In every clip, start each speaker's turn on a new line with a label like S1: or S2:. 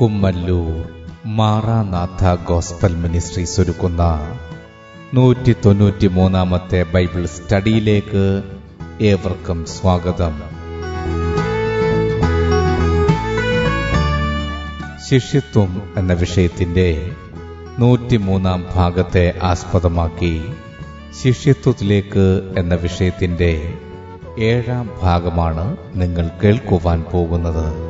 S1: Kummallur Maranatha gospel ministries ഒരുക്കുന്ന നൂറ്റി തൊണ്ണൂറ്റി മൂന്നാമത്തെ ബൈബിൾ സ്റ്റഡിയിലേക്ക് ഏവർക്കും സ്വാഗതം. ശിഷ്യത്വം എന്ന വിഷയത്തിന്റെ നൂറ്റിമൂന്നാം ഭാഗത്തെ ആസ്പദമാക്കി ശിഷ്യത്വത്തിലേക്ക് എന്ന വിഷയത്തിന്റെ ഏഴാം ഭാഗമാണ് നിങ്ങൾ കേൾക്കുവാൻ പോകുന്നത്.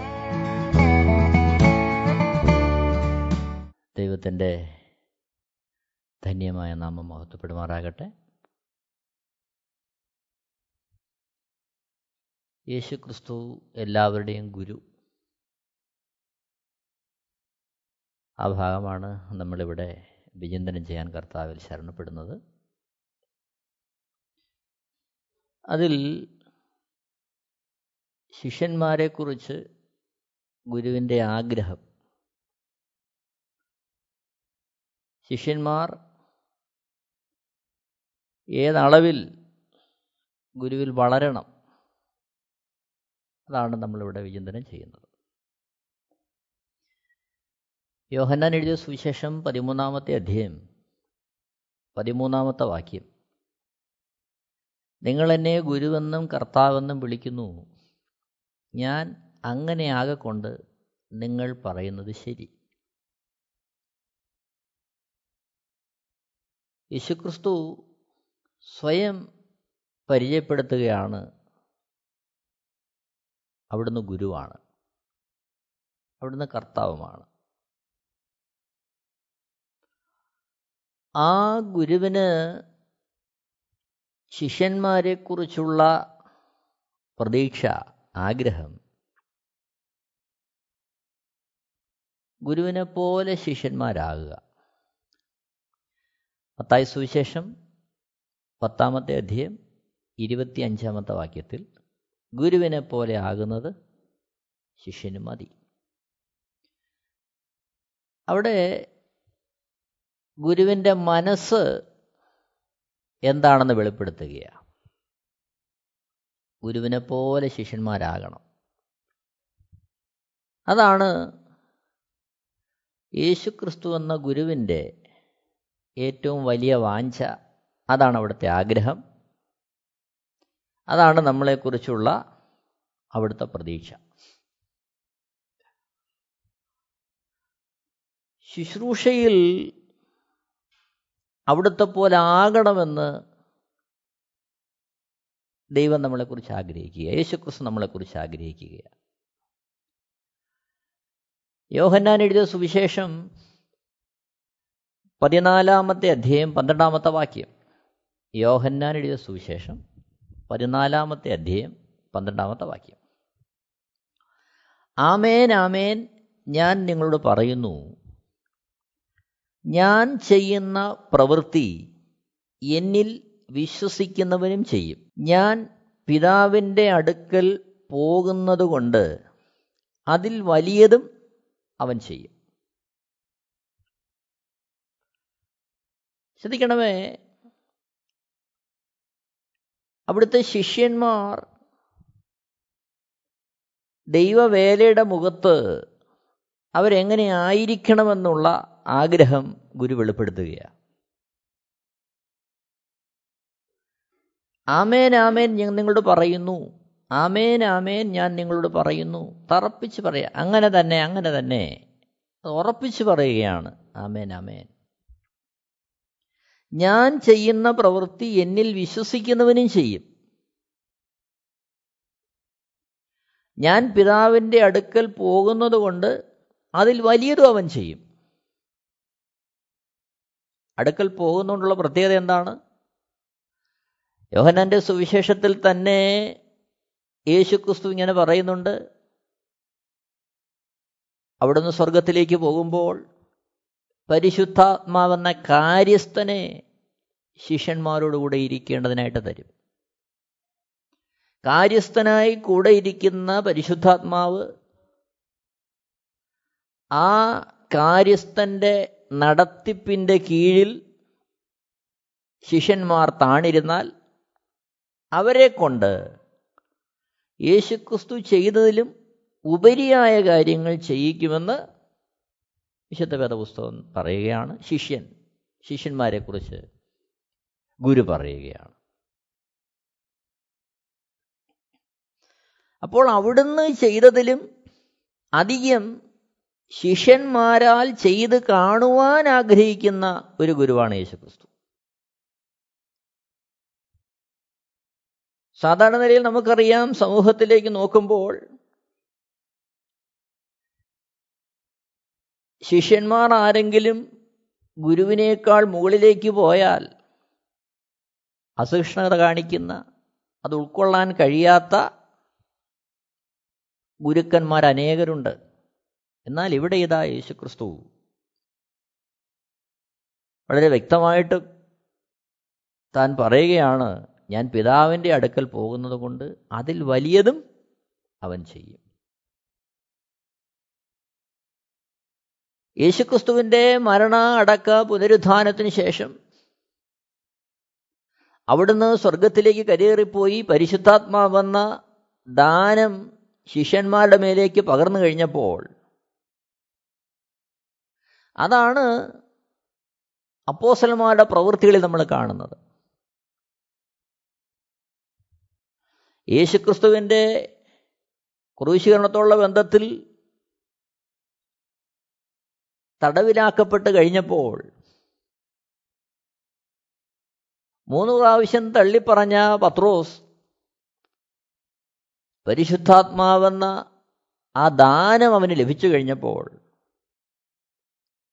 S2: ദൈവത്തിന്റെ ധന്യമായ നാമം മഹത്വപ്പെടുമാറാകട്ടെ. യേശു ക്രിസ്തു എല്ലാവരുടെയും ഗുരു. ആ ഭാഗമാണ് നമ്മളിവിടെ വിചിന്തനം ചെയ്യാൻ കർത്താവിൽ ശരണപ്പെടുന്നത്. അതിൽ ശിഷ്യന്മാരെക്കുറിച്ച് ഗുരുവിന്റെ ആഗ്രഹം ശിഷ്യന്മാർ ഏതളവിൽ ഗുരുവിൽ വളരണം? അതാണ് നമ്മളിവിടെ വിചിന്തനം ചെയ്യുന്നത്. യോഹന്നാൻ എഴുതിയ സുവിശേഷം പതിമൂന്നാമത്തെ അധ്യായം പതിമൂന്നാമത്തെ വാക്യം. നിങ്ങൾ എന്നെ ഗുരുവെന്നും കർത്താവെന്നും വിളിക്കുന്നു. ഞാൻ അങ്ങനെയാകെ കൊണ്ട് നിങ്ങൾ പറയുന്നത് ശരി. യേശുക്രിസ്തു സ്വയം പരിചയപ്പെടുത്തുകയാണ് അവിടുന്ന് ഗുരുവാണ്. അവിടുന്ന് കർത്താവുമാണ്. ആ ഗുരുവിന് ശിഷ്യന്മാരെക്കുറിച്ചുള്ള പ്രതീക്ഷ ആഗ്രഹം ഗുരുവിനെ പോലെ ശിഷ്യന്മാരാകുക. മത്തായി സുവിശേഷം പത്താമത്തെ അധ്യയം ഇരുപത്തി അഞ്ചാമത്തെ വാക്യത്തിൽ ഗുരുവിനെ പോലെ ആകുന്നത് ശിഷ്യന് മതി. അവിടെ ഗുരുവിന്റെ മനസ്സ് എന്താണെന്ന് വെളിപ്പെടുത്തുകയാണ് ഗുരുവിനെ പോലെ ശിഷ്യന്മാരാകണം. അതാണ് യേശുക്രിസ്തു എന്ന ഗുരുവിന്റെ ഏറ്റവും വലിയ വാഞ്ച അതാണ് അവിടുത്തെ ആഗ്രഹം. അതാണ് നമ്മളെക്കുറിച്ചുള്ള അവിടുത്തെ പ്രതീക്ഷ. ശുശ്രൂഷയിൽ അവിടുത്തെ പോലെ ആകണമെന്ന് ദൈവം നമ്മളെക്കുറിച്ച് ആഗ്രഹിക്കുക. യേശുക്രിസ്തു നമ്മളെക്കുറിച്ച് ആഗ്രഹിക്കുകയാണ് യോഹന്നാൻ എഴുതിയ സുവിശേഷം പതിനാലാമത്തെ അധ്യായം പന്ത്രണ്ടാമത്തെ വാക്യം. യോഹന്നാൻ എഴുതിയ സുവിശേഷം പതിനാലാമത്തെ അധ്യായം പന്ത്രണ്ടാമത്തെ വാക്യം. ആമേൻ ആമേൻ ഞാൻ നിങ്ങളോട് പറയുന്നു ഞാൻ ചെയ്യുന്ന പ്രവൃത്തി എന്നിൽ വിശ്വസിക്കുന്നവനും ചെയ്യും. ഞാൻ പിതാവിന്റെ അടുക്കൽ പോകുന്നതുകൊണ്ട് അതിൽ വലിയതും അവൻ ചെയ്യും. ശ്രദ്ധിക്കണമേ. അവിടുത്തെ ശിഷ്യന്മാർ ദൈവവേലയുടെ മുഖത്ത് അവരെങ്ങനെ ആയിരിക്കണമെന്നുള്ള ആഗ്രഹം ഗുരു വെളിപ്പെടുത്തുകയാണ് ആമേൻ ആമേൻ ഞാൻ നിങ്ങളോട് പറയുന്നു. ആമേൻ ആമേൻ ഞാൻ നിങ്ങളോട് പറയുന്നു. തറപ്പിച്ച് പറയാ. അങ്ങനെ തന്നെ അങ്ങനെ തന്നെ. ഉറപ്പിച്ച് പറയുകയാണ്. ആമേൻ ആമേൻ. ഞാൻ ചെയ്യുന്ന പ്രവൃത്തി എന്നിൽ വിശ്വസിക്കുന്നവനും ചെയ്യും. ഞാൻ പിതാവിന്റെ അടുക്കൽ പോകുന്നത് കൊണ്ട് അതിൽ വലിയതും അവൻ ചെയ്യും. അടുക്കൽ പോകുന്നതുകൊണ്ടുള്ള പ്രത്യേകത എന്താണ്? യോഹനന്റെ സുവിശേഷത്തിൽ തന്നെ യേശുക്രിസ്തു ഇങ്ങനെ പറയുന്നുണ്ട്. അവിടുന്ന് സ്വർഗത്തിലേക്ക് പോകുമ്പോൾ പരിശുദ്ധാത്മാവെന്ന കാര്യസ്ഥനെ ശിഷ്യന്മാരോടുകൂടെ ഇരിക്കേണ്ടതിനായിട്ട് തരും. കാര്യസ്ഥനായി കൂടെ ഇരിക്കുന്ന പരിശുദ്ധാത്മാവ് ആ കാര്യസ്ഥന്റെ നടത്തിപ്പിന്റെ കീഴിൽ ശിഷ്യന്മാർ താണിരുന്നാൽ അവരെ കൊണ്ട് യേശുക്രിസ്തു ചെയ്തതിലും ഉപരിയായ കാര്യങ്ങൾ ചെയ്യിക്കുമെന്ന് വിശുദ്ധ വേദപുസ്തകം പറയുകയാണ് ശിഷ്യൻ. ശിഷ്യന്മാരെക്കുറിച്ച് ഗുരു പറയുകയാണ്. അപ്പോൾ അവിടുന്ന് ചെയ്തതിലും അധികം ശിഷ്യന്മാരാൽ ചെയ്ത് കാണുവാൻ ആഗ്രഹിക്കുന്ന ഒരു ഗുരുവാണ് യേശുക്രിസ്തു. സാധാരണ നിലയിൽ നമുക്കറിയാം സമൂഹത്തിലേക്ക് നോക്കുമ്പോൾ ശിഷ്യന്മാർ ആരെങ്കിലും ഗുരുവിനേക്കാൾ മുകളിലേക്ക് പോയാൽ അസഹിഷ്ണുത കാണിക്കുന്ന അത് ഉൾക്കൊള്ളാൻ കഴിയാത്ത ഗുരുക്കന്മാർ അനേകരുണ്ട്. എന്നാൽ ഇവിടെ ഇതാ യേശുക്രിസ്തു. വളരെ വ്യക്തമായിട്ട് താൻ പറയുകയാണ് ഞാൻ പിതാവിന്റെ അടുക്കൽ പോകുന്നത് കൊണ്ട് അതിൽ വലിയതും അവൻ ചെയ്യും. യേശുക്രിസ്തുവിന്റെ മരണ അടക്ക പുനരുദ്ധാനത്തിന് ശേഷം അവിടുന്ന് സ്വർഗത്തിലേക്ക് കരയേറിപ്പോയി പരിശുദ്ധാത്മാവെന്ന ദാനം ശിഷ്യന്മാരുടെ മേലേക്ക് പകർന്നു കഴിഞ്ഞപ്പോൾ അതാണ് അപ്പോസലന്മാരുടെ പ്രവൃത്തികളിൽ നമ്മൾ കാണുന്നത്. യേശുക്രിസ്തുവിന്റെ ക്രൂശീകരണത്തോടുള്ള ബന്ധത്തിൽ തടവിലാക്കപ്പെട്ട് കഴിഞ്ഞപ്പോൾ മൂന്ന് പ്രാവശ്യം തള്ളിപ്പറഞ്ഞ പത്രോസ് പരിശുദ്ധാത്മാവെന്ന ആ ദാനം അവന് ലഭിച്ചു കഴിഞ്ഞപ്പോൾ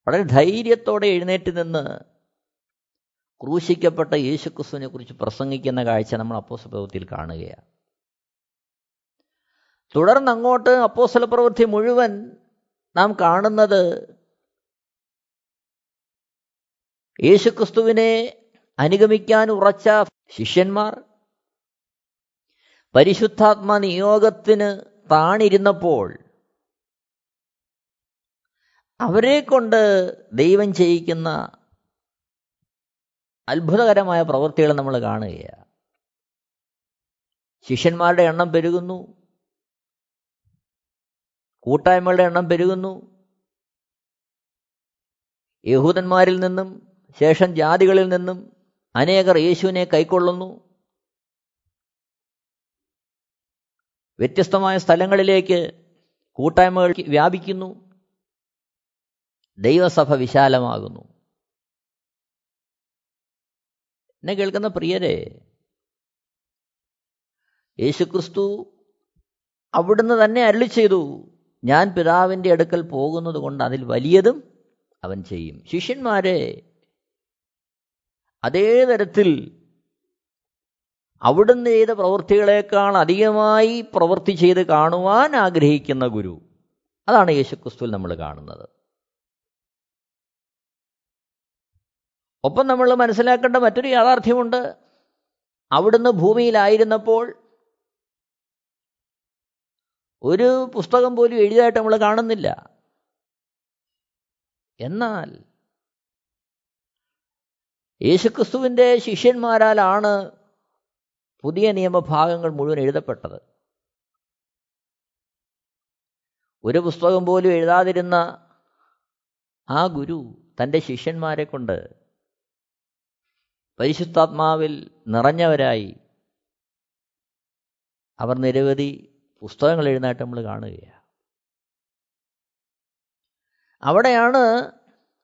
S2: വളരെ ധൈര്യത്തോടെ എഴുന്നേറ്റ് നിന്ന് ക്രൂശിക്കപ്പെട്ട യേശുക്രിസ്തുവിനെ കുറിച്ച് പ്രസംഗിക്കുന്ന കാഴ്ച നമ്മൾ അപ്പോസ്തല പ്രവൃത്തിയിൽ കാണുകയാണ്. തുടർന്ന് അങ്ങോട്ട് അപ്പോസ്തല പ്രവൃത്തി മുഴുവൻ നാം കാണുന്നത് യേശുക്രിസ്തുവിനെ അനുഗമിക്കാൻ ഉറച്ച ശിഷ്യന്മാർ പരിശുദ്ധാത്മ നിയോഗത്തിന് താണിരുന്നപ്പോൾ അവരെ കൊണ്ട് ദൈവം ചെയ്യിക്കുന്ന അത്ഭുതകരമായ പ്രവൃത്തികൾ നമ്മൾ കാണുകയാണ്. ശിഷ്യന്മാരുടെ എണ്ണം പെരുകുന്നു. കൂട്ടായ്മകളുടെ എണ്ണം പെരുകുന്നു. യഹൂദന്മാരിൽ നിന്നും ശേഷം ജാതികളിൽ നിന്നും അനേകർ യേശുവിനെ കൈക്കൊള്ളുന്നു. വ്യത്യസ്തമായ സ്ഥലങ്ങളിലേക്ക് കൂട്ടായ്മകൾ വ്യാപിക്കുന്നു. ദൈവസഭ വിശാലമാകുന്നു. എന്നെ കേൾക്കുന്ന പ്രിയരെ യേശുക്രിസ്തു അവിടുന്ന് തന്നെ അരുളി ചെയ്തു ഞാൻ പിതാവിന്റെ അടുക്കൽ പോകുന്നത് കൊണ്ട് അതിൽ വലിയതും അവൻ ചെയ്യും. ശിഷ്യന്മാരെ അതേ തരത്തിൽ അവിടുന്ന് ചെയ്ത പ്രവൃത്തികളെക്കാൾ അധികമായി പ്രവൃത്തി ചെയ്ത് കാണുവാൻ ആഗ്രഹിക്കുന്ന ഗുരു. അതാണ് യേശുക്രിസ്തുവിൽ നമ്മൾ കാണുന്നത്. ഒപ്പം നമ്മൾ മനസ്സിലാക്കേണ്ട മറ്റൊരു യാഥാർത്ഥ്യമുണ്ട്. അവിടുന്ന് ഭൂമിയിലായിരുന്നപ്പോൾ ഒരു പുസ്തകം പോലും എഴുതിയതായിട്ട് നമ്മൾ കാണുന്നില്ല. എന്നാൽ യേശുക്രിസ്തുവിന്റെ ശിഷ്യന്മാരാലാണ് പുതിയ നിയമഭാഗങ്ങൾ മുഴുവൻ എഴുതപ്പെട്ടത്. ഒരു പുസ്തകം പോലും എഴുതാതിരുന്ന ആ ഗുരു തന്റെ ശിഷ്യന്മാരെ കൊണ്ട് പരിശുദ്ധാത്മാവിൽ നിറഞ്ഞവരായി അവർ നിരവധി പുസ്തകങ്ങൾ എഴുന്നായിട്ട് നമ്മൾ കാണുകയാണ്. അവിടെയാണ്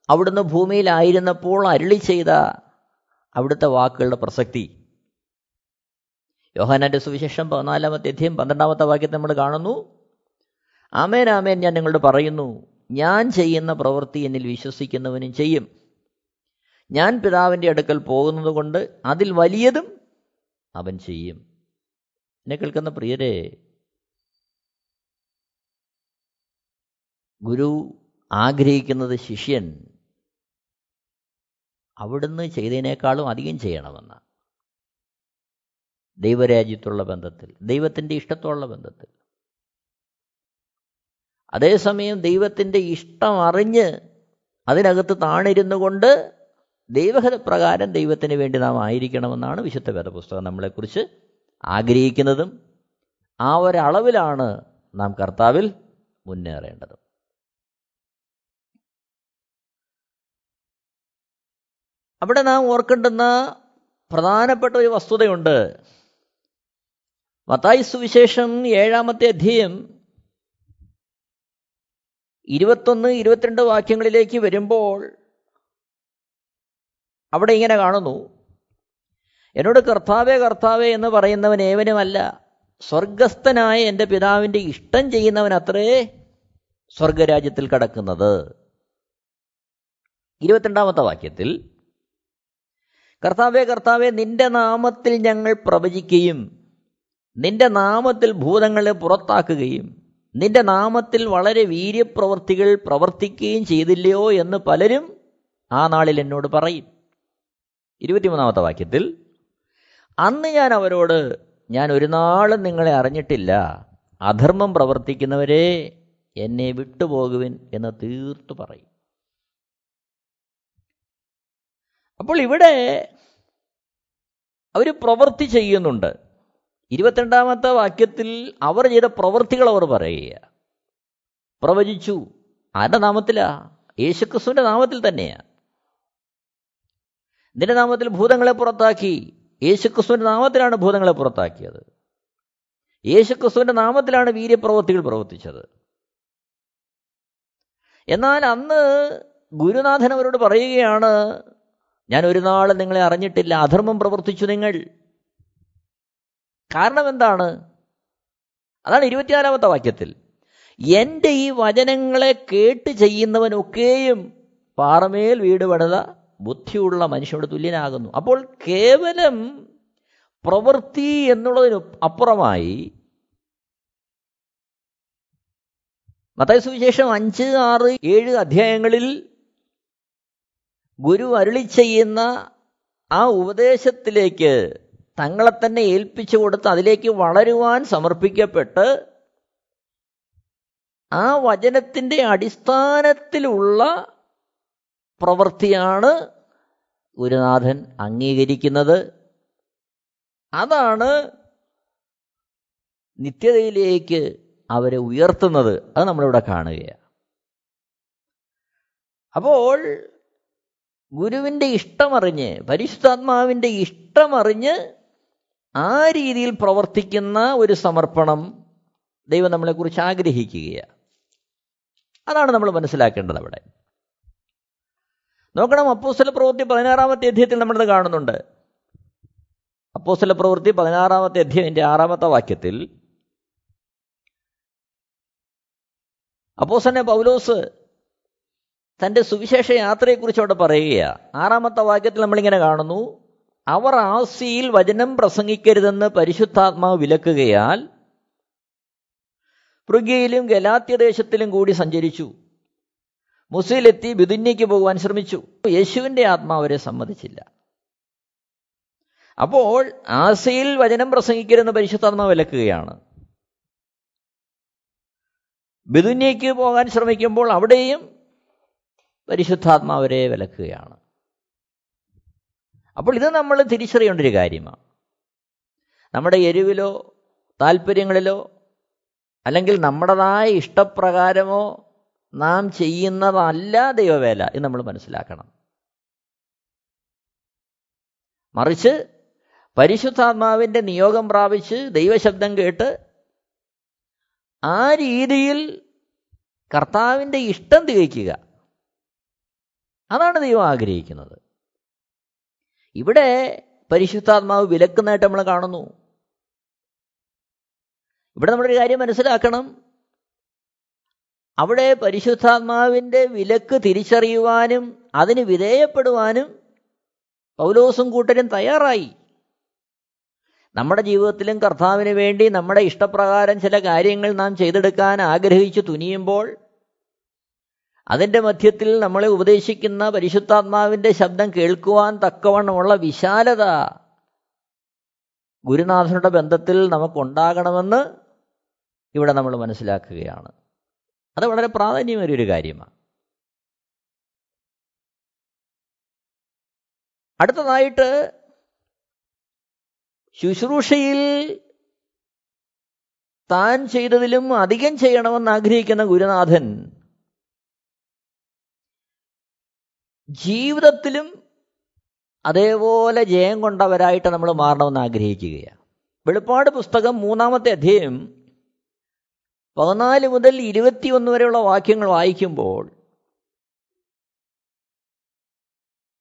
S2: അവിടുന്ന് ഭൂമിയിലായിരുന്നപ്പോൾ അരുളി ചെയ്ത അവിടുത്തെ വാക്കുകളുടെ പ്രസക്തി. യോഹാനാന്റെ സുവിശേഷം പതിനാലാമത്തെ അധ്യയം പന്ത്രണ്ടാമത്തെ വാക്യത്തെ നമ്മൾ കാണുന്നു ആമേൻ ആമേൻ ഞാൻ നിങ്ങളോട് പറയുന്നു ഞാൻ ചെയ്യുന്ന പ്രവൃത്തി എന്നിൽ വിശ്വസിക്കുന്നവനും ചെയ്യും. ഞാൻ പിതാവിന്റെ അടുക്കൽ പോകുന്നത് കൊണ്ട് അതിൽ വലിയതും അവൻ ചെയ്യും. എന്നെ കേൾക്കുന്ന പ്രിയരെ ഗുരു ആഗ്രഹിക്കുന്നത് ശിഷ്യൻ അവിടുന്ന് ചെയ്തതിനേക്കാളും അധികം ചെയ്യണമെന്ന്. ദൈവരാജ്യത്തുള്ള ബന്ധത്തിൽ ദൈവത്തിന്റെ ഇഷ്ടത്തുള്ള ബന്ധത്തിൽ. അതേസമയം ദൈവത്തിന്റെ ഇഷ്ടം അറിഞ്ഞ് അതിനകത്ത് താണിരുന്നു കൊണ്ട് ദൈവഹിതപ്രകാരം ദൈവത്തിന് വേണ്ടി നാം ആയിരിക്കണമെന്നാണ് വിശുദ്ധ വേദപുസ്തകം നമ്മളെക്കുറിച്ച് ആഗ്രഹിക്കുന്നതും ആ ഒരളവിലാണ് നാം കർത്താവിൽ മുന്നേറേണ്ടത്. അവിടെ നാം ഓർക്കേണ്ടുന്ന പ്രധാനപ്പെട്ട ഒരു വസ്തുതയുണ്ട്. മത്തായി സുവിശേഷം ഏഴാമത്തെ അധ്യയം ഇരുപത്തൊന്ന് ഇരുപത്തിരണ്ട് വാക്യങ്ങളിലേക്ക് വരുമ്പോൾ അവിടെ ഇങ്ങനെ കാണുന്നു. എന്നോട് കർത്താവേ കർത്താവേ എന്ന് പറയുന്നവൻ ഏവനുമല്ല സ്വർഗസ്ഥനായ എന്റെ പിതാവിന്റെ ഇഷ്ടം ചെയ്യുന്നവൻ അത്രേ സ്വർഗരാജ്യത്തിൽ കടക്കുന്നത്. ഇരുപത്തിരണ്ടാമത്തെ വാക്യത്തിൽ കർത്താവേ കർത്താവെ നിന്റെ നാമത്തിൽ ഞങ്ങൾ പ്രവചിക്കുകയും നിന്റെ നാമത്തിൽ ഭൂതങ്ങളെ പുറത്താക്കുകയും നിന്റെ നാമത്തിൽ വളരെ വീര്യപ്രവർത്തികൾ പ്രവർത്തിക്കുകയും ചെയ്തില്ലയോ എന്ന് പലരും ആ നാളിൽ എന്നോട് പറയും. ഇരുപത്തിമൂന്നാമത്തെ വാക്യത്തിൽ അന്ന് ഞാൻ അവരോട് ഞാൻ ഒരു നാളും നിങ്ങളെ അറിഞ്ഞിട്ടില്ല. അധർമ്മം പ്രവർത്തിക്കുന്നവരെ എന്നെ വിട്ടുപോകുവിൻ എന്ന് തീർത്തു പറയും. അപ്പോൾ ഇവിടെ അവർ പ്രവൃത്തി ചെയ്യുന്നുണ്ട്. ഇരുപത്തിരണ്ടാമത്തെ വാക്യത്തിൽ അവർ ചെയ്ത പ്രവൃത്തികൾ അവർ പറയുക. പ്രവചിച്ചു. ആരുടെ നാമത്തിലാ? യേശുക്രിസ്തുവിന്റെ നാമത്തിൽ തന്നെയാ. നിന്റെ നാമത്തിൽ ഭൂതങ്ങളെ പുറത്താക്കി. യേശുക്രിസ്തുവിന്റെ നാമത്തിലാണ് ഭൂതങ്ങളെ പുറത്താക്കിയത്. യേശുക്രിസ്തുവിന്റെ നാമത്തിലാണ് വീര്യപ്രവൃത്തികൾ പ്രവർത്തിച്ചത്. എന്നാൽ അന്ന് ഗുരുനാഥൻ അവരോട് പറയുകയാണ് ഞാൻ ഒരു നാൾ നിങ്ങളെ അറിഞ്ഞിട്ടില്ല. അധർമ്മം പ്രവർത്തിച്ചു നിങ്ങൾ. കാരണം എന്താണ്? അതാണ് ഇരുപത്തിനാലാമത്തെ വാക്യത്തിൽ. എന്റെ ഈ വചനങ്ങളെ കേട്ട് ചെയ്യുന്നവനൊക്കെയും പാറമേൽ വീട് പണിത ബുദ്ധിയുള്ള മനുഷ്യനോട് തുല്യനാകുന്നു. അപ്പോൾ കേവലം പ്രവൃത്തി എന്നുള്ളതിന് അപ്പുറമായി മത്തായ സുവിശേഷം അഞ്ച് ആറ് ഏഴ് അധ്യായങ്ങളിൽ ഗുരു അരുളി ചെയ്യുന്ന ആ ഉപദേശത്തിലേക്ക് തങ്ങളെ തന്നെ ഏൽപ്പിച്ചു കൊടുത്ത് അതിലേക്ക് വളരുവാൻ സമർപ്പിക്കപ്പെട്ട് ആ വചനത്തിന്റെ അടിസ്ഥാനത്തിലുള്ള പ്രവൃത്തിയാണ് ഗുരുനാഥൻ അംഗീകരിക്കുന്നത്. അതാണ് നിത്യതയിലേക്ക് അവരെ ഉയർത്തുന്നത്. അത് നമ്മളിവിടെ കാണുകയാണ്. അപ്പോൾ ഗുരുവിന്റെ ഇഷ്ടമറിഞ്ഞ് പരിശുദ്ധാത്മാവിന്റെ ഇഷ്ടമറിഞ്ഞ് ആ രീതിയിൽ പ്രവർത്തിക്കുന്ന ഒരു സമർപ്പണം ദൈവം നമ്മളെക്കുറിച്ച് ആഗ്രഹിക്കുകയാണ്. അതാണ് നമ്മൾ മനസ്സിലാക്കേണ്ടത് അവിടെ. നോക്കണം അപ്പോസ്തല പ്രവൃത്തി പതിനാറാമത്തെ അധ്യയത്തിൽ നമ്മളത് കാണുന്നുണ്ട്. അപ്പോസ്തല പ്രവൃത്തി പതിനാറാമത്തെ അധ്യയന്റെ ആറാമത്തെ വാക്യത്തിൽ അപ്പോസന്നെ പൗലോസ് തന്റെ സുവിശേഷ യാത്രയെക്കുറിച്ച് അവിടെ പറയുകയാണ് ആറാമത്തെ വാക്യത്തിൽ നമ്മളിങ്ങനെ കാണുന്നു അവർ ആസിയിൽ വചനം പ്രസംഗിക്കരുതെന്ന് പരിശുദ്ധാത്മാവ് വിലക്കുകയാൽ പൃഗിയിലും ഗലാത്യദേശത്തിലും കൂടി സഞ്ചരിച്ചു. മുസയിലെത്തി ബിദുന്യയ്ക്ക് പോകുവാൻ ശ്രമിച്ചു. യേശുവിന്റെ ആത്മാവരെ സമ്മതിച്ചില്ല. അപ്പോൾ ആസയിൽ വചനം പ്രസംഗിക്കരുതെന്ന് പരിശുദ്ധാത്മാവ് വിലക്കുകയാണ്. ബിദുന്യയ്ക്ക് പോകാൻ ശ്രമിക്കുമ്പോൾ അവിടെയും പരിശുദ്ധാത്മാവരെ വിലക്കുകയാണ്. അപ്പോൾ ഇത് നമ്മൾ തിരിച്ചറിയേണ്ട ഒരു കാര്യമാണ്. നമ്മുടെ എരിവിലോ താല്പര്യങ്ങളിലോ അല്ലെങ്കിൽ നമ്മുടേതായ ഇഷ്ടപ്രകാരമോ നാം ചെയ്യുന്നതല്ല ദൈവവേല എന്ന് നമ്മൾ മനസ്സിലാക്കണം. മറിച്ച് പരിശുദ്ധാത്മാവിന്റെ നിയോഗം പ്രാപിച്ച് ദൈവശബ്ദം കേട്ട് ആ രീതിയിൽ കർത്താവിന്റെ ഇഷ്ടം തികയ്ക്കുക. അതാണ് ദൈവം ആഗ്രഹിക്കുന്നത്. ഇവിടെ പരിശുദ്ധാത്മാവ് വിലക്കുന്നതായിട്ട് നമ്മൾ കാണുന്നു. ഇവിടെ നമ്മളൊരു കാര്യം മനസ്സിലാക്കണം. അവിടെ പരിശുദ്ധാത്മാവിന്റെ വിലക്ക് തിരിച്ചറിയുവാനും അതിന് വിധേയപ്പെടുവാനും പൗലോസും കൂട്ടരും തയ്യാറായി. നമ്മുടെ ജീവിതത്തിലും കർത്താവിന് വേണ്ടി നമ്മുടെ ഇഷ്ടപ്രകാരം ചില കാര്യങ്ങൾ നാം ചെയ്തെടുക്കാൻ ആഗ്രഹിച്ചു തുനിയുമ്പോൾ അതിന്റെ മധ്യത്തിൽ നമ്മളെ ഉപദേശിക്കുന്ന പരിശുദ്ധാത്മാവിന്റെ ശബ്ദം കേൾക്കുവാൻ തക്കവണ്ണമുള്ള വിശാലത ഗുരുനാഥനുടെ ബന്ധത്തിൽ നമുക്കുണ്ടാകണമെന്ന് ഇവിടെ നമ്മൾ മനസ്സിലാക്കുകയാണ്. അത് വളരെ പ്രാധാന്യമേറിയൊരു കാര്യമാണ്. അടുത്തതായിട്ട് ശുശ്രൂഷയിൽ താൻ ചെയ്തതിലും അധികം ചെയ്യണമെന്ന് ആഗ്രഹിക്കുന്ന ഗുരുനാഥൻ ജീവിതത്തിലും അതേപോലെ ജയം കൊണ്ടവരായിട്ട് നമ്മൾ മാറണമെന്ന് ആഗ്രഹിക്കുകയാണ്. വെളിപ്പാട് പുസ്തകം മൂന്നാമത്തെ അധ്യായം പതിനാല് മുതൽ ഇരുപത്തിയൊന്ന് വരെയുള്ള വാക്യങ്ങൾ വായിക്കുമ്പോൾ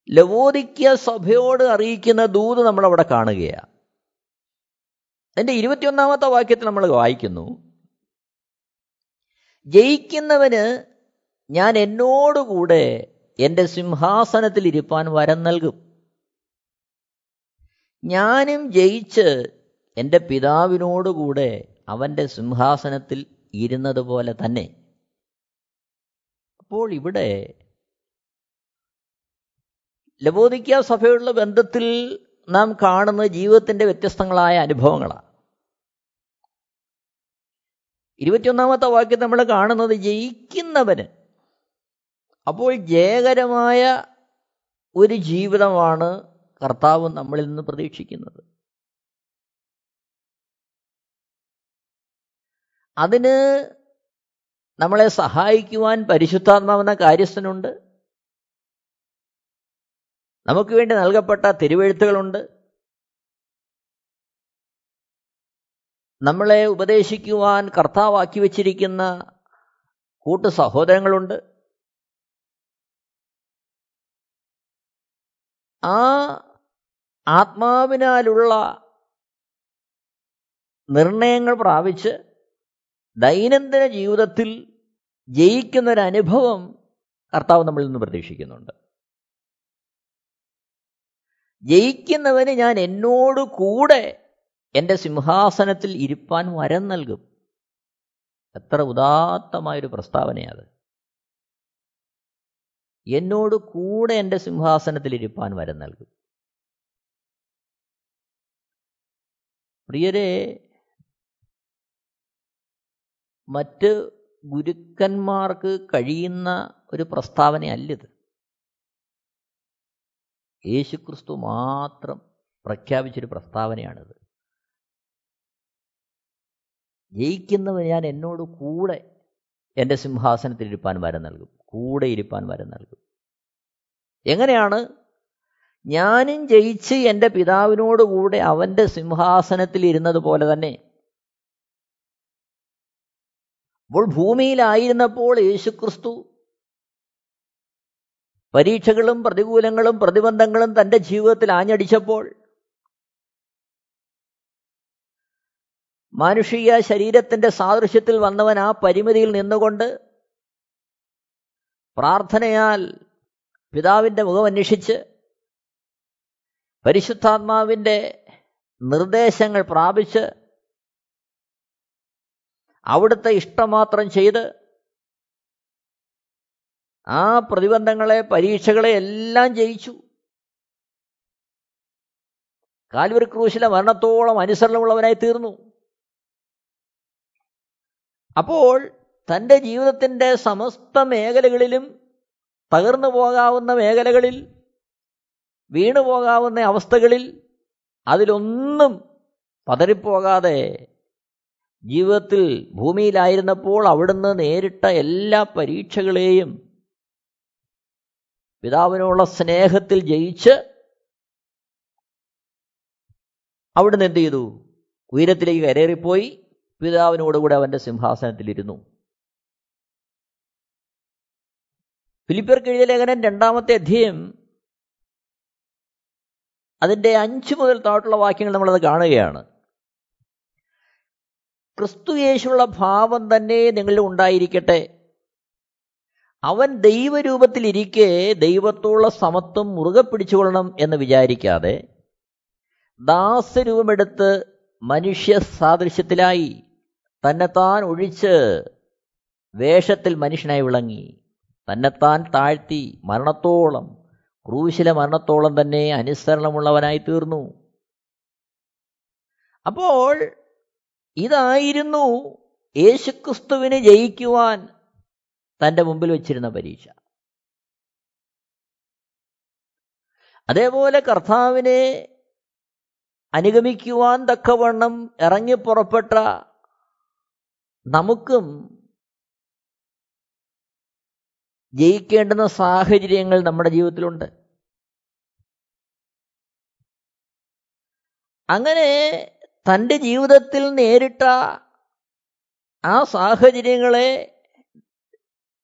S2: ലവോദിക്ക സഭയോട് അറിയിക്കുന്ന ദൂത് നമ്മളവിടെ കാണുകയാണ്. അതിന്റെ ഇരുപത്തിയൊന്നാമത്തെ വാക്യത്തിൽ നമ്മൾ വായിക്കുന്നു ജയിക്കുന്നവന് ഞാൻ എന്നോടുകൂടെ എന്റെ സിംഹാസനത്തിൽ ഇരിപ്പാൻ വരം നൽകും. ഞാനും ജയിച്ച് എന്റെ പിതാവിനോടുകൂടെ അവന്റെ സിംഹാസനത്തിൽ ഇരുന്നത് പോലെ തന്നെ. അപ്പോൾ ഇവിടെ ലബോദിക്ക സഭയുള്ള ബന്ധത്തിൽ നാം കാണുന്ന ജീവിതത്തിന്റെ വ്യത്യസ്തങ്ങളായ അനുഭവങ്ങളാണ്. ഇരുപത്തിയൊന്നാമത്തെ വാക്യം നമ്മൾ കാണുന്നത് ജയിക്കുന്നവന് അപ്പോൾ ജയകരമായ ഒരു ജീവിതമാണ് കർത്താവ് നമ്മളിൽ നിന്ന് പ്രതീക്ഷിക്കുന്നത്. അതിന് നമ്മളെ സഹായിക്കുവാൻ പരിശുദ്ധാത്മാവെന്ന കാര്യസ്ഥനുണ്ട്. നമുക്ക് വേണ്ടി നൽകപ്പെട്ട തിരുവെഴുത്തുകളുണ്ട്. നമ്മളെ ഉപദേശിക്കുവാൻ കർത്താവാക്കി വച്ചിരിക്കുന്ന കൂട്ടു സഹോദരങ്ങളുണ്ട്. ആ ആത്മാവിനാലുള്ള നിർണയങ്ങൾ പ്രാപിച്ച് ദൈനംദിന ജീവിതത്തിൽ ജയിക്കുന്നൊരനുഭവം കർത്താവ് നമ്മളിൽ നിന്ന് പ്രതീക്ഷിക്കുന്നുണ്ട്. ജയിക്കുന്നവന് ഞാൻ എന്നോട് കൂടെ എന്റെ സിംഹാസനത്തിൽ ഇരുപ്പാൻ വരം നൽകും. എത്ര ഉദാത്തമായൊരു പ്രസ്താവനയത്. എന്നോട് കൂടെ എന്റെ സിംഹാസനത്തിൽ ഇരിപ്പാൻ വരം നൽകും. പ്രിയരെ മറ്റ് ഗുരുക്കന്മാർക്ക് കഴിയുന്ന ഒരു പ്രസ്താവനയല്ലിത്. യേശുക്രിസ്തു മാത്രം പ്രഖ്യാപിച്ചൊരു പ്രസ്താവനയാണിത്. ജയിക്കുന്നവൻ ഞാൻ എന്നോട് കൂടെ എന്റെ സിംഹാസനത്തിൽ ഇരിപ്പാൻ വരം നൽകും. കൂടെ ഇരിപ്പാൻ വരം നൽകും. എങ്ങനെയാണ്? ഞാനും ജയിച്ച് എന്റെ പിതാവിനോടുകൂടെ അവന്റെ സിംഹാസനത്തിൽ ഇരുന്നത് പോലെ തന്നെ. അപ്പോൾ ഭൂമിയിലായിരുന്നപ്പോൾ യേശുക്രിസ്തു പരീക്ഷകളും പ്രതികൂലങ്ങളും പ്രതിബന്ധങ്ങളും തന്റെ ജീവിതത്തിൽ ആഞ്ഞടിച്ചപ്പോൾ മാനുഷിക ശരീരത്തിന്റെ സാദൃശ്യത്തിൽ വന്നവൻ ആ പരിമിതിയിൽ നിന്നുകൊണ്ട് പ്രാർത്ഥനയാൽ പിതാവിന്റെ മുഖം അന്വേഷിച്ച് പരിശുദ്ധാത്മാവിന്റെ നിർദ്ദേശങ്ങൾ പ്രാപിച്ച് അവിടുത്തെ ഇഷ്ടമാത്രം ചെയ്ത് ആ പ്രതിബന്ധങ്ങളെ പരീക്ഷകളെ എല്ലാം ജയിച്ചു. കാൽവരി ക്രൂശിലെ മരണത്തോളം അനുസരണമുള്ളവനായി തീർന്നു. അപ്പോൾ തന്റെ ജീവിതത്തിന്റെ സമസ്ത മേഖലകളിലും തകർന്നു പോകാവുന്ന മേഖലകളിൽ വീണു പോകാവുന്ന അവസ്ഥകളിൽ അതിലൊന്നും പതറിപ്പോകാതെ ജീവിതത്തിൽ ഭൂമിയിലായിരുന്നപ്പോൾ അവിടുന്ന് നേരിട്ട എല്ലാ പരീക്ഷകളെയും പിതാവിനുള്ള സ്നേഹത്തിൽ ജയിച്ച് അവിടുന്ന് എന്ത് ചെയ്തു? ഉയരത്തിലേക്ക് കരേറിപ്പോയി പിതാവിനോടുകൂടെ അവന്റെ സിംഹാസനത്തിലിരുന്നു. ഫിലിപ്പിയർക്ക് എഴുതിയ ലേഖനം രണ്ടാമത്തെ അധ്യയം അതിന്റെ അഞ്ച് മുതൽ താഴോട്ടുള്ള വാക്യങ്ങൾ നമ്മളത് കാണുകയാണ്. ക്രിസ്തു യേശുള്ള ഭാവം തന്നെ നിങ്ങളിൽ ഉണ്ടായിരിക്കട്ടെ. അവൻ ദൈവരൂപത്തിലിരിക്കെ ദൈവത്തോളം സമത്വം മുറുകെ പിടിച്ചുകൊള്ളണം എന്ന് വിചാരിക്കാതെ ദാസരൂപമെടുത്ത് മനുഷ്യ സാദൃശ്യത്തിലായി തന്നെത്താൻ ഒഴിച്ച് വേഷത്തിൽ മനുഷ്യനായി വിളങ്ങി. തന്നെത്താൻ താഴ്ത്തി മരണത്തോളം ക്രൂശിലെ മരണത്തോളം തന്നെ അനുസരണമുള്ളവനായി തീർന്നു അപ്പോൾ ഇതായിരുന്നു യേശുക്രിസ്തുവിനെ ജയിക്കുവാൻ തന്റെ മുമ്പിൽ വെച്ചിരുന്ന പരീക്ഷ. അതേപോലെ കർത്താവിനെ അനുഗമിക്കുവാൻ തക്കവണ്ണം ഇറങ്ങി പുറപ്പെട്ട നമുക്കും ജയിക്കേണ്ടുന്ന സാഹചര്യങ്ങൾ നമ്മുടെ ജീവിതത്തിലുണ്ട്. അങ്ങനെ തന്റെ ജീവിതത്തിൽ നേരിട്ട ആ സാഹചര്യങ്ങളെ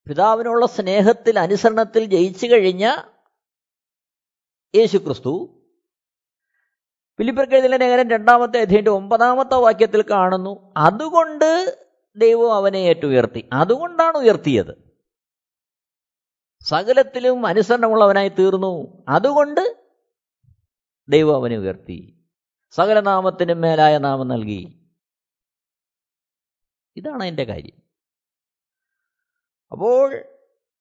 S2: പിതാവിനുള്ള സ്നേഹത്തിൽ അനുസരണത്തിൽ ജയിച്ചു കഴിഞ്ഞ യേശുക്രിസ്തു ഫിലിപ്പർക്കെഴുതിലെ ലേഖനം രണ്ടാമത്തെ അധ്യയന്റെ ഒമ്പതാമത്തെ വാക്യത്തിൽ കാണുന്നു അതുകൊണ്ട് ദൈവം അവനെ ഏറ്റുയർത്തി. അതുകൊണ്ടാണ് ഉയർത്തിയത്. സകലത്തിലും അനുസരണമുള്ളവനായി തീർന്നു. അതുകൊണ്ട് ദൈവം അവനെ ഉയർത്തി. സകലനാമത്തിനും മേലായ നാമം നൽകി. ഇതാണ് അതിന്റെ കാര്യം. അപ്പോൾ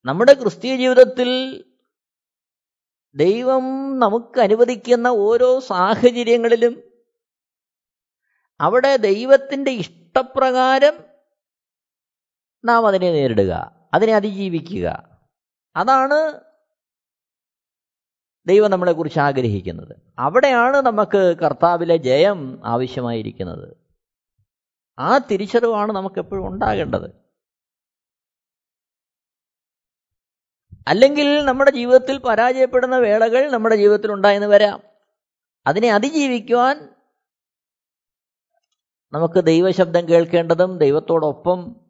S2: നമ്മുടെ ക്രിസ്തീയ ജീവിതത്തിൽ ദൈവം നമുക്ക് അനുവദിക്കുന്ന ഓരോ സാഹചര്യങ്ങളിലും അവിടെ ദൈവത്തിന്റെ ഇഷ്ടപ്രകാരം നാം അതിനെ നേരിടുക അതിനെ അതിജീവിക്കുക. അതാണ് ദൈവം നമ്മളെക്കുറിച്ച് ആഗ്രഹിക്കുന്നത്. അവിടെയാണ് നമുക്ക് കർത്താവിലെ ജയം ആവശ്യമായിരിക്കുന്നത്. ആ തിരിച്ചറിവാണ് നമുക്ക് എപ്പോഴും ഉണ്ടാകേണ്ടത്. അല്ലെങ്കിൽ നമ്മുടെ ജീവിതത്തിൽ പരാജയപ്പെടുന്ന വേളകൾ നമ്മുടെ ജീവിതത്തിൽ ഉണ്ടായെന്ന് വരാം. അതിനെ അതിജീവിക്കുവാൻ നമുക്ക് ദൈവശബ്ദം കേൾക്കേണ്ടതും ദൈവത്തോടൊപ്പം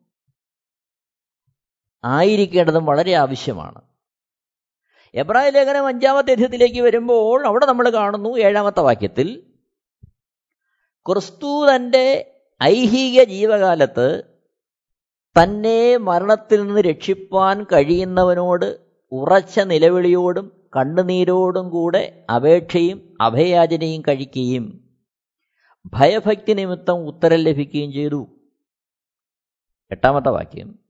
S2: ആയിരിക്കേണ്ടതും വളരെ ആവശ്യമാണ്. എബ്രായ ലേഖനം അഞ്ചാമത്തെ അധ്യയത്തിലേക്ക് വരുമ്പോൾ അവിടെ നമ്മൾ കാണുന്നു ഏഴാമത്തെ വാക്യത്തിൽ ക്രിസ്തു തന്റെ ഐഹിക ജീവകാലത്ത് തന്നെ മരണത്തിൽ നിന്ന് രക്ഷിപ്പാൻ കഴിയുന്നവനോട് ഉറച്ച നിലവിളിയോടും കണ്ണുനീരോടും കൂടെ അപേക്ഷയും അഭയാചനയും കഴിക്കുകയും ഭയഭക്തി നിമിത്തം ഉത്തരം ലഭിക്കുകയും ചെയ്തു. എട്ടാമത്തെ വാക്യം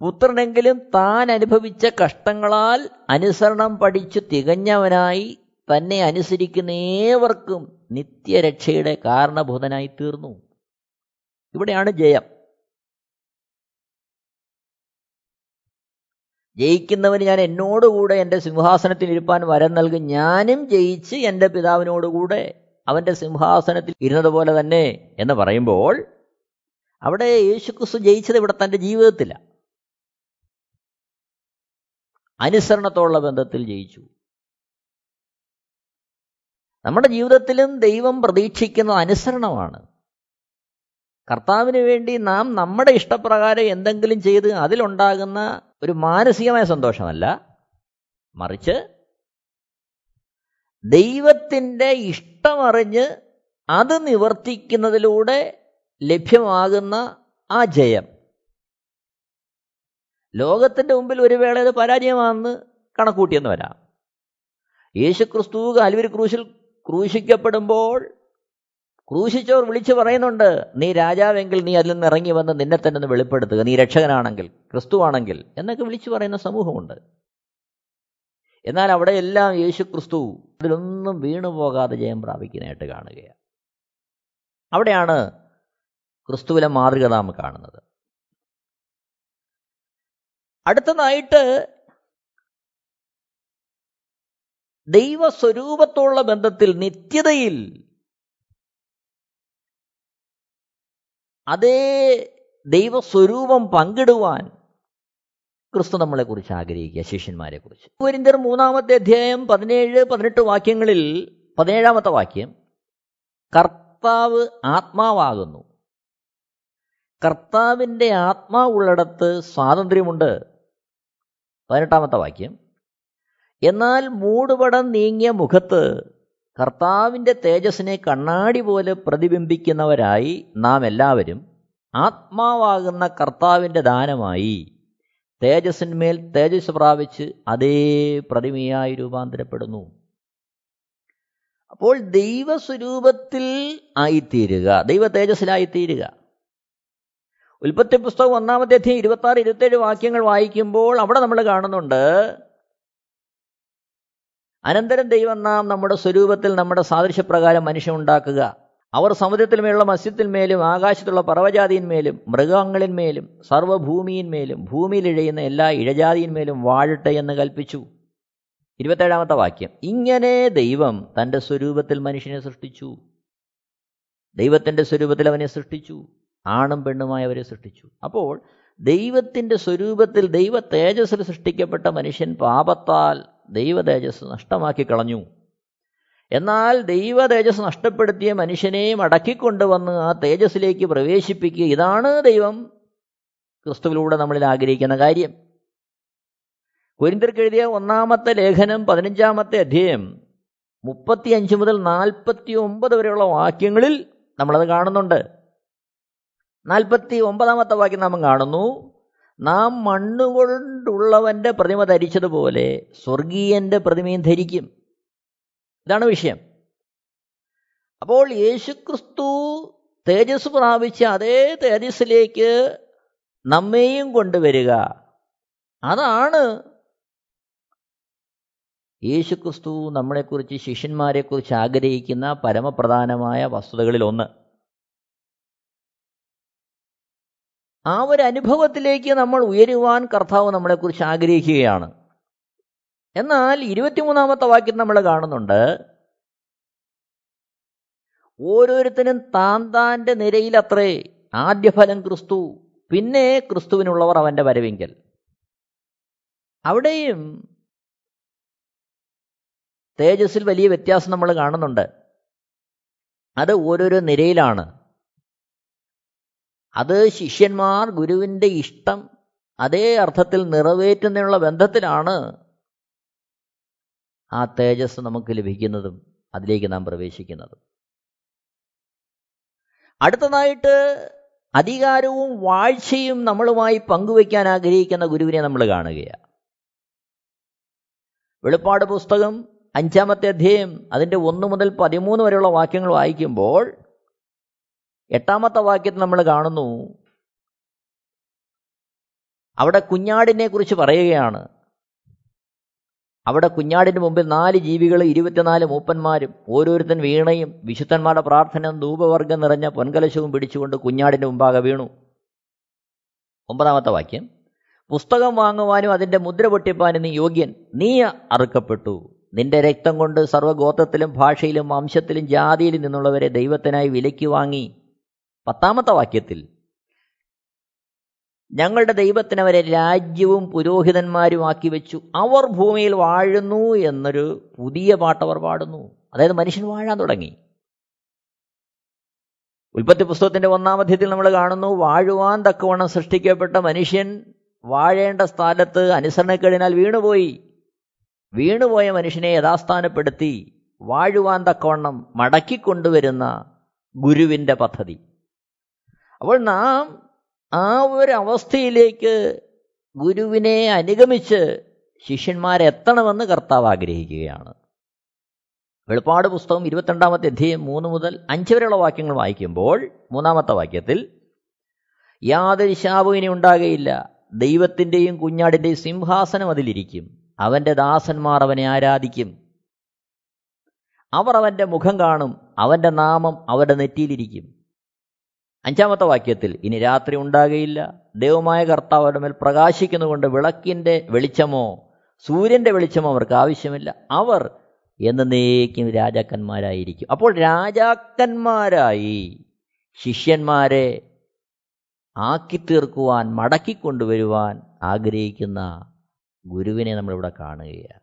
S2: പുത്രനെങ്കിലും താൻ അനുഭവിച്ച കഷ്ടങ്ങളാൽ അനുസരണം പഠിച്ചു തികഞ്ഞവനായി തന്നെ അനുസരിക്കുന്ന ഏവർക്കും നിത്യരക്ഷയുടെ കാരണഭൂതനായി തീർന്നു. ഇവിടെയാണ് ജയം. ജയിക്കുന്നവന് ഞാൻ എന്നോടുകൂടെ എന്റെ സിംഹാസനത്തിൽ ഇരുപ്പാൻ വരം നൽകും. ഞാനും ജയിച്ച് എന്റെ പിതാവിനോടുകൂടെ അവന്റെ സിംഹാസനത്തിൽ ഇരുന്നതുപോലെ തന്നെ എന്ന് പറയുമ്പോൾ അവിടെ യേശുക്രിസ്തു ജയിച്ചത് ഇവിടെ തന്റെ ജീവിതത്തിലാണ്. അനുസരണത്തോടുള്ള ബന്ധത്തിൽ ജയിച്ചു. നമ്മുടെ ജീവിതത്തിലും ദൈവം പ്രതീക്ഷിക്കുന്ന അനുസരണമാണ്. കർത്താവിന് വേണ്ടി നാം നമ്മുടെ ഇഷ്ടപ്രകാരം എന്തെങ്കിലും ചെയ്ത് അതിലുണ്ടാകുന്ന ഒരു മാനസികമായ സന്തോഷമല്ല. മറിച്ച് ദൈവത്തിന്റെ ഇഷ്ടമറിഞ്ഞ് അത് നിവർത്തിക്കുന്നതിലൂടെ ലഭ്യമാകുന്ന ആ ജയം. ലോകത്തിന്റെ മുമ്പിൽ ഒരു വേള ഇത് പരാജയമാണെന്ന് കണക്കൂട്ടിയെന്ന് വരാം. യേശുക്രിസ്തു കാൽവരി ക്രൂശിൽ ക്രൂശിക്കപ്പെടുമ്പോൾ ക്രൂശിച്ചവർ വിളിച്ചു പറയുന്നുണ്ട് നീ രാജാവെങ്കിൽ നീ അതിൽ നിന്ന് ഇറങ്ങി വന്ന് നിന്നെ തന്നെ ഒന്ന് വെളിപ്പെടുത്തുക. നീ രക്ഷകനാണെങ്കിൽ ക്രിസ്തുവാണെങ്കിൽ എന്നൊക്കെ വിളിച്ചു പറയുന്ന സമൂഹമുണ്ട്. എന്നാൽ അവിടെയെല്ലാം യേശു ക്രിസ്തു അതിലൊന്നും വീണുപോകാതെ ജയം പ്രാപിക്കുന്നതായിട്ട് കാണുകയാണ്. അവിടെയാണ് ക്രിസ്തുവിലെ മാതൃക നാം കാണുന്നത്. അടുത്തതായിട്ട് ദൈവസ്വരൂപത്തോടുള്ള ബന്ധത്തിൽ നിത്യതയിൽ അതേ ദൈവസ്വരൂപം പങ്കിടുവാൻ ക്രിസ്തു നമ്മളെക്കുറിച്ച് ആഗ്രഹിക്കുക ശിഷ്യന്മാരെ കുറിച്ച്. കുരിന്തർ മൂന്നാമത്തെ അധ്യായം പതിനേഴ് പതിനെട്ട് വാക്യങ്ങളിൽ പതിനേഴാമത്തെ വാക്യം കർത്താവ് ആത്മാവാകുന്നു. കർത്താവിന്റെ ആത്മാവുള്ളിടത്ത് സ്വാതന്ത്ര്യമുണ്ട്. പതിനെട്ടാമത്തെ വാക്യം. എന്നാൽ മൂടുപടം നീങ്ങിയ മുഖത്ത് കർത്താവിന്റെ തേജസ്സിനെ കണ്ണാടി പോലെ പ്രതിബിംബിക്കുന്നവരായി നാം എല്ലാവരും ആത്മാവാകുന്ന കർത്താവിന്റെ ദാനമായി തേജസ്സിന്മേൽ തേജസ് പ്രാപിച്ച് അതേ പ്രതിമയായി രൂപാന്തരപ്പെടുന്നു. അപ്പോൾ ദൈവസ്വരൂപത്തിൽ ആയിത്തീരുക ദൈവ തേജസ്സിലായിത്തീരുക ഉൽപ്പത്തി പുസ്തകം ഒന്നാമത്തെ അധ്യയം ഇരുപത്തി ആറ് ഇരുപത്തേഴ് വാക്യങ്ങൾ വായിക്കുമ്പോൾ അവിടെ നമ്മൾ കാണുന്നുണ്ട് അനന്തരം ദൈവം നാം നമ്മുടെ സ്വരൂപത്തിൽ നമ്മുടെ സാദൃശ്യപ്രകാരം മനുഷ്യൻ ഉണ്ടാക്കുക. അവർ സമുദ്രത്തിന്മേലുള്ള മത്സ്യത്തിന്മേലും ആകാശത്തുള്ള പർവജാതിന്മേലും മൃഗങ്ങളിന്മേലും സർവഭൂമിയിന്മേലും ഭൂമിയിൽ ഇഴയുന്ന എല്ലാ ഇഴജാതിന്മേലും വാഴട്ടെ എന്ന് കൽപ്പിച്ചു. ഇരുപത്തേഴാമത്തെ വാക്യം. ഇങ്ങനെ ദൈവം തന്റെ സ്വരൂപത്തിൽ മനുഷ്യനെ സൃഷ്ടിച്ചു. ദൈവത്തിന്റെ സ്വരൂപത്തിൽ അവനെ സൃഷ്ടിച്ചു. ആണും പെണ്ണുമായി അവരെ സൃഷ്ടിച്ചു. അപ്പോൾ ദൈവത്തിന്റെ സ്വരൂപത്തിൽ ദൈവ തേജസ്സിൽ സൃഷ്ടിക്കപ്പെട്ട മനുഷ്യൻ പാപത്താൽ ദൈവ തേജസ് നഷ്ടമാക്കി കളഞ്ഞു. എന്നാൽ ദൈവ തേജസ് നഷ്ടപ്പെടുത്തിയ മനുഷ്യനെ അടക്കിക്കൊണ്ടുവന്ന് ആ തേജസ്സിലേക്ക് പ്രവേശിപ്പിക്കുക ഇതാണ് ദൈവം ക്രിസ്തുവിലൂടെ നമ്മളിൽ ആഗ്രഹിക്കുന്ന കാര്യം. കുരിന്തിർക്കെഴുതിയ ഒന്നാമത്തെ ലേഖനം പതിനഞ്ചാമത്തെ അധ്യായം മുപ്പത്തിയഞ്ച് മുതൽ നാൽപ്പത്തി ഒമ്പത് വരെയുള്ള വാക്യങ്ങളിൽ നമ്മളത് കാണുന്നുണ്ട്. നാൽപ്പത്തി ഒമ്പതാമത്തെ വാക്യം നാം കാണുന്നു. നാം മണ്ണുകൊണ്ടുള്ളവന്റെ പ്രതിമ ധരിച്ചതുപോലെ സ്വർഗീയന്റെ പ്രതിമയും ധരിക്കും. ഇതാണ് വിഷയം. അപ്പോൾ യേശുക്രിസ്തു തേജസ് പ്രാപിച്ച അതേ തേജസ്സിലേക്ക് നമ്മെയും കൊണ്ടുവരിക. അതാണ് യേശുക്രിസ്തു നമ്മളെക്കുറിച്ച് ശിഷ്യന്മാരെക്കുറിച്ച് ആഗ്രഹിക്കുന്ന പരമപ്രധാനമായ വസ്തുതകളിൽ ഒന്ന്. ആ ഒരു അനുഭവത്തിലേക്ക് നമ്മൾ ഉയരുവാൻ കർത്താവ് നമ്മളെക്കുറിച്ച് ആഗ്രഹിക്കുകയാണ്. എന്നാൽ ഇരുപത്തിമൂന്നാമത്തെ വാക്യം നമ്മൾ കാണുന്നുണ്ട് ഓരോരുത്തരും താൻ താന്റെ നിരയിലത്രേ ആദ്യഫലം ക്രിസ്തു പിന്നെ ക്രിസ്തുവിനുള്ളവർ അവന്റെ വരവെങ്കിൽ. അവിടെയും തേജസ്സിൽ വലിയ വ്യത്യാസം നമ്മൾ കാണുന്നുണ്ട്. അത് ഓരോരോ നിരയിലാണ്. അത് ശിഷ്യന്മാർ ഗുരുവിന്റെ ഇഷ്ടം അതേ അർത്ഥത്തിൽ നിറവേറ്റുന്നതിനുള്ള ബന്ധത്തിലാണ് ആ തേജസ് നമുക്ക് ലഭിക്കുന്നതും അതിലേക്ക് നാം പ്രവേശിക്കുന്നതും. അടുത്തതായിട്ട് അധികാരവും വാഴ്ചയും നമ്മളുമായി പങ്കുവയ്ക്കാൻ ആഗ്രഹിക്കുന്ന ഗുരുവിനെ നമ്മൾ കാണുകയാണ്. വെളിപ്പാട് പുസ്തകം അഞ്ചാമത്തെ അധ്യായം അതിന്റെ ഒന്ന് മുതൽ പതിമൂന്ന് വരെയുള്ള വാക്യങ്ങൾ വായിക്കുമ്പോൾ എട്ടാമത്തെ വാക്യത്തിൽ നമ്മൾ കാണുന്നു അവിടെ കുഞ്ഞാടിനെ കുറിച്ച് പറയുകയാണ്. അവിടെ കുഞ്ഞാടിന് മുമ്പിൽ നാല് ജീവികൾ ഇരുപത്തിനാല് മൂപ്പന്മാരും ഓരോരുത്തൻ വീണയും വിശുദ്ധന്മാരുടെ പ്രാർത്ഥന ധൂപവർഗം നിറഞ്ഞ പൊൻകലശവും പിടിച്ചുകൊണ്ട് കുഞ്ഞാടിന്റെ മുമ്പാകെ വീണു. ഒമ്പതാമത്തെ വാക്യം. പുസ്തകം വാങ്ങുവാനും അതിന്റെ മുദ്ര പൊട്ടിപ്പാനും നീ യോഗ്യൻ. നീ അറുക്കപ്പെട്ടു. നിന്റെ രക്തം കൊണ്ട് സർവഗോത്രത്തിലും ഭാഷയിലും വംശത്തിലും ജാതിയിലും നിന്നുള്ളവരെ ദൈവത്തിനായി വിലയ്ക്ക് വാങ്ങി. പത്താമത്തെ വാക്യത്തിൽ ഞങ്ങളുടെ ദൈവത്തിന് അവരെ രാജ്യവും പുരോഹിതന്മാരും ആക്കി വെച്ചു. അവർ ഭൂമിയിൽ വാഴുന്നു എന്നൊരു പുതിയ പാട്ട് അവർ പാടുന്നു. അതായത് മനുഷ്യൻ വാഴാൻ തുടങ്ങി. ഉൽപ്പത്തി പുസ്തകത്തിന്റെ ഒന്നാം അധ്യയത്തിൽ നമ്മൾ കാണുന്നു വാഴുവാൻ തക്കവണ്ണം സൃഷ്ടിക്കപ്പെട്ട മനുഷ്യൻ വാഴേണ്ട സ്ഥാനത്ത് അനുസരണക്കേടിനാൽ വീണുപോയി. വീണുപോയ മനുഷ്യനെ യഥാസ്ഥാനപ്പെടുത്തി. വാഴുവാൻ തക്കവണ്ണം മടക്കിക്കൊണ്ടുവരുന്ന ഗുരുവിന്റെ പദ്ധതി. അപ്പോൾ നാം ആ ഒരു അവസ്ഥയിലേക്ക് ഗുരുവിനെ അനുഗമിച്ച് ശിഷ്യന്മാരെത്തണമെന്ന് കർത്താവ് ആഗ്രഹിക്കുകയാണ്. വെളിപ്പാട് പുസ്തകം ഇരുപത്തിരണ്ടാമത്തെ അധ്യയം മൂന്ന് മുതൽ അഞ്ച് വരെയുള്ള വാക്യങ്ങൾ വായിക്കുമ്പോൾ മൂന്നാമത്തെ വാക്യത്തിൽ യാതൊരു ശാപവും ഇനി ഉണ്ടാകുകയില്ല ദൈവത്തിന്റെയും കുഞ്ഞാടിന്റെയും സിംഹാസനം അതിലിരിക്കും. അവന്റെ ദാസന്മാർ അവനെ ആരാധിക്കും. അവർ അവന്റെ മുഖം കാണും. അവന്റെ നാമം അവരുടെ നെറ്റിയിലിരിക്കും. അഞ്ചാമത്തെ വാക്യത്തിൽ ഇനി രാത്രി ഉണ്ടാകുകയില്ല ദൈവമായ കർത്താവ് അവരുടെ മേൽ പ്രകാശിക്കുന്നുകൊണ്ട് വിളക്കിന്റെ വെളിച്ചമോ സൂര്യന്റെ വെളിച്ചമോ അവർക്ക് ആവശ്യമില്ല. അവർ എന്നേക്കും രാജാക്കന്മാരായിരിക്കും. അപ്പോൾ രാജാക്കന്മാരായി ശിഷ്യന്മാരെ ആക്കി തീർക്കുവാൻ മടക്കിക്കൊണ്ടുവരുവാൻ ആഗ്രഹിക്കുന്ന ഗുരുവിനെ നമ്മളിവിടെ കാണുകയാണ്.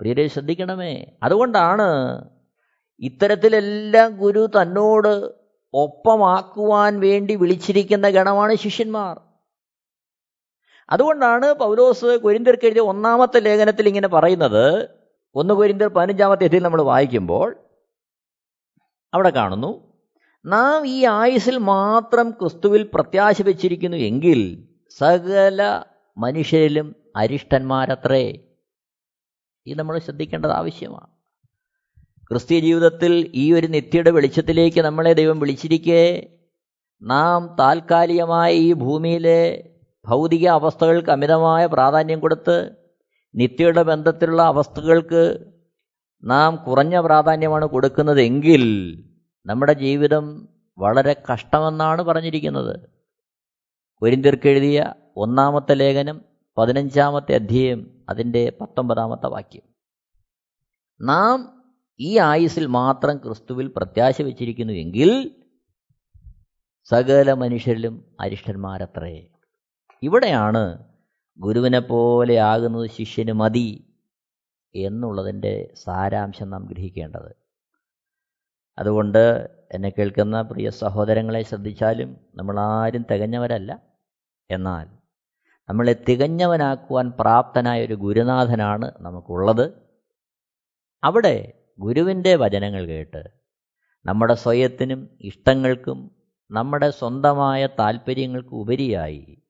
S2: പ്രിയരെ ശ്രദ്ധിക്കണമേ. അതുകൊണ്ടാണ് ഇത്തരത്തിലെല്ലാം ഗുരു തന്നോട് ഒപ്പമാക്കുവാൻ വേണ്ടി വിളിച്ചിരിക്കുന്ന ഗണമാണ് ശിഷ്യന്മാർ. അതുകൊണ്ടാണ് പൗലോസ് കൊരിന്തിർക്ക് എഴുതിയ ഒന്നാമത്തെ ലേഖനത്തിൽ ഇങ്ങനെ പറയുന്നത്. ഒന്ന് കൊരിന്തർ പതിനഞ്ചാമത്തെ എത്തി നമ്മൾ വായിക്കുമ്പോൾ അവിടെ കാണുന്നു നാം ഈ ആയുസിൽ മാത്രം ക്രിസ്തുവിൽ പ്രത്യാശ വെച്ചിരിക്കുന്നു എങ്കിൽ സകല മനുഷ്യരിലും അരിഷ്ടന്മാരത്രേ. ഇത് നമ്മൾ ശ്രദ്ധിക്കേണ്ടത് ആവശ്യമാണ്. ക്രിസ്തീയ ജീവിതത്തിൽ ഈ ഒരു നിത്യയുടെ വെളിച്ചത്തിലേക്ക് നമ്മളെ ദൈവം വിളിച്ചിരിക്കെ നാം താൽക്കാലികമായ ഈ ഭൂമിയിലെ ഭൗതിക അവസ്ഥകൾക്ക് അമിതമായ പ്രാധാന്യം കൊടുത്ത് നിത്യയുടെ ബന്ധത്തിലുള്ള അവസ്ഥകൾക്ക് നാം കുറഞ്ഞ പ്രാധാന്യമാണ് കൊടുക്കുന്നതെങ്കിൽ നമ്മുടെ ജീവിതം വളരെ കഷ്ടമെന്നാണ് പറഞ്ഞിരിക്കുന്നത്. എഴുതിയ ഒന്നാമത്തെ ലേഖനം പതിനഞ്ചാമത്തെ അധ്യായം അതിന്റെ പത്തൊമ്പതാമത്തെ വാക്യം. നാം ഈ ആയുസിൽ മാത്രം ക്രിസ്തുവിൽ പ്രത്യാശ വച്ചിരിക്കുന്നു എങ്കിൽ സകല മനുഷ്യരിലും അരിഷ്ടന്മാരത്രേ. ഇവിടെയാണ് ഗുരുവിനെ പോലെ ആകുന്നത് ശിഷ്യന് മതി എന്നുള്ളതിന്റെ സാരാംശം നാം ഗ്രഹിക്കേണ്ടത്. അതുകൊണ്ട് എന്നെ കേൾക്കുന്ന പ്രിയ സഹോദരങ്ങളെ ശ്രദ്ധിച്ചാലും നമ്മളാരും തികഞ്ഞവരല്ല. എന്നാൽ നമ്മളെ തികഞ്ഞവനാക്കുവാൻ പ്രാപ്തനായ ഒരു ഗുരുനാഥനാണ് നമുക്കുള്ളത്. അവിടെ ഗുരുവിന്റെ വചനങ്ങൾ കേട്ട് നമ്മുടെ സ്വയത്തിനും ഇഷ്ടങ്ങൾക്കും നമ്മുടെ സ്വന്തമായ താല്പര്യങ്ങൾക്കും ഉപരിയായി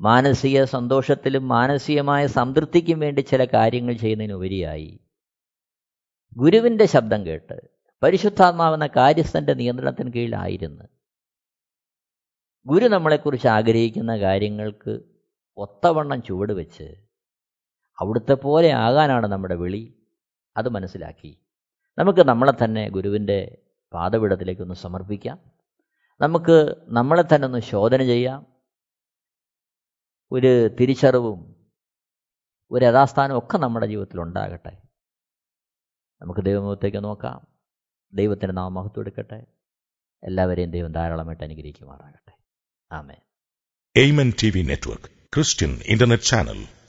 S2: മാനസിക സന്തോഷത്തിലും മാനസികമായ സംതൃപ്തിക്കും വേണ്ടി ചില കാര്യങ്ങൾ ചെയ്യുന്നതിനുപരിയായി ഗുരുവിന്റെ ശബ്ദം കേട്ട് പരിശുദ്ധാത്മാവെന്ന കാര്യസ്ഥന്റെ നിയന്ത്രണത്തിന് കീഴിലായിരുന്നു. ഗുരു നമ്മളെക്കുറിച്ച് ആഗ്രഹിക്കുന്ന കാര്യങ്ങൾക്ക് ഒത്തവണ്ണം ചുവട് വെച്ച് അവിടുത്തെ പോലെ ആകാനാണ് നമ്മുടെ വിളി. അത് മനസ്സിലാക്കി. നമുക്ക് നമ്മളെ തന്നെ ഗുരുവിന്റെ പാതപീഠത്തിലേക്കൊന്ന് സമർപ്പിക്കാം. നമുക്ക് നമ്മളെ തന്നെ ഒന്ന് ശോധന ചെയ്യാം. ഒരു തിരിച്ചറിവും ഒരു യഥാസ്ഥാനവും ഒക്കെ നമ്മുടെ ജീവിതത്തിൽ ഉണ്ടാകട്ടെ. നമുക്ക് ദൈവമുഖത്തേക്ക് നോക്കാം. ദൈവത്തിന്റെ നാമഹത്വം എടുക്കട്ടെ. എല്ലാവരെയും ദൈവം ധാരാളമായിട്ട് അനുഗ്രഹിക്കുമാറാകട്ടെ. ആമേ
S3: Amen T V network Christian internet channel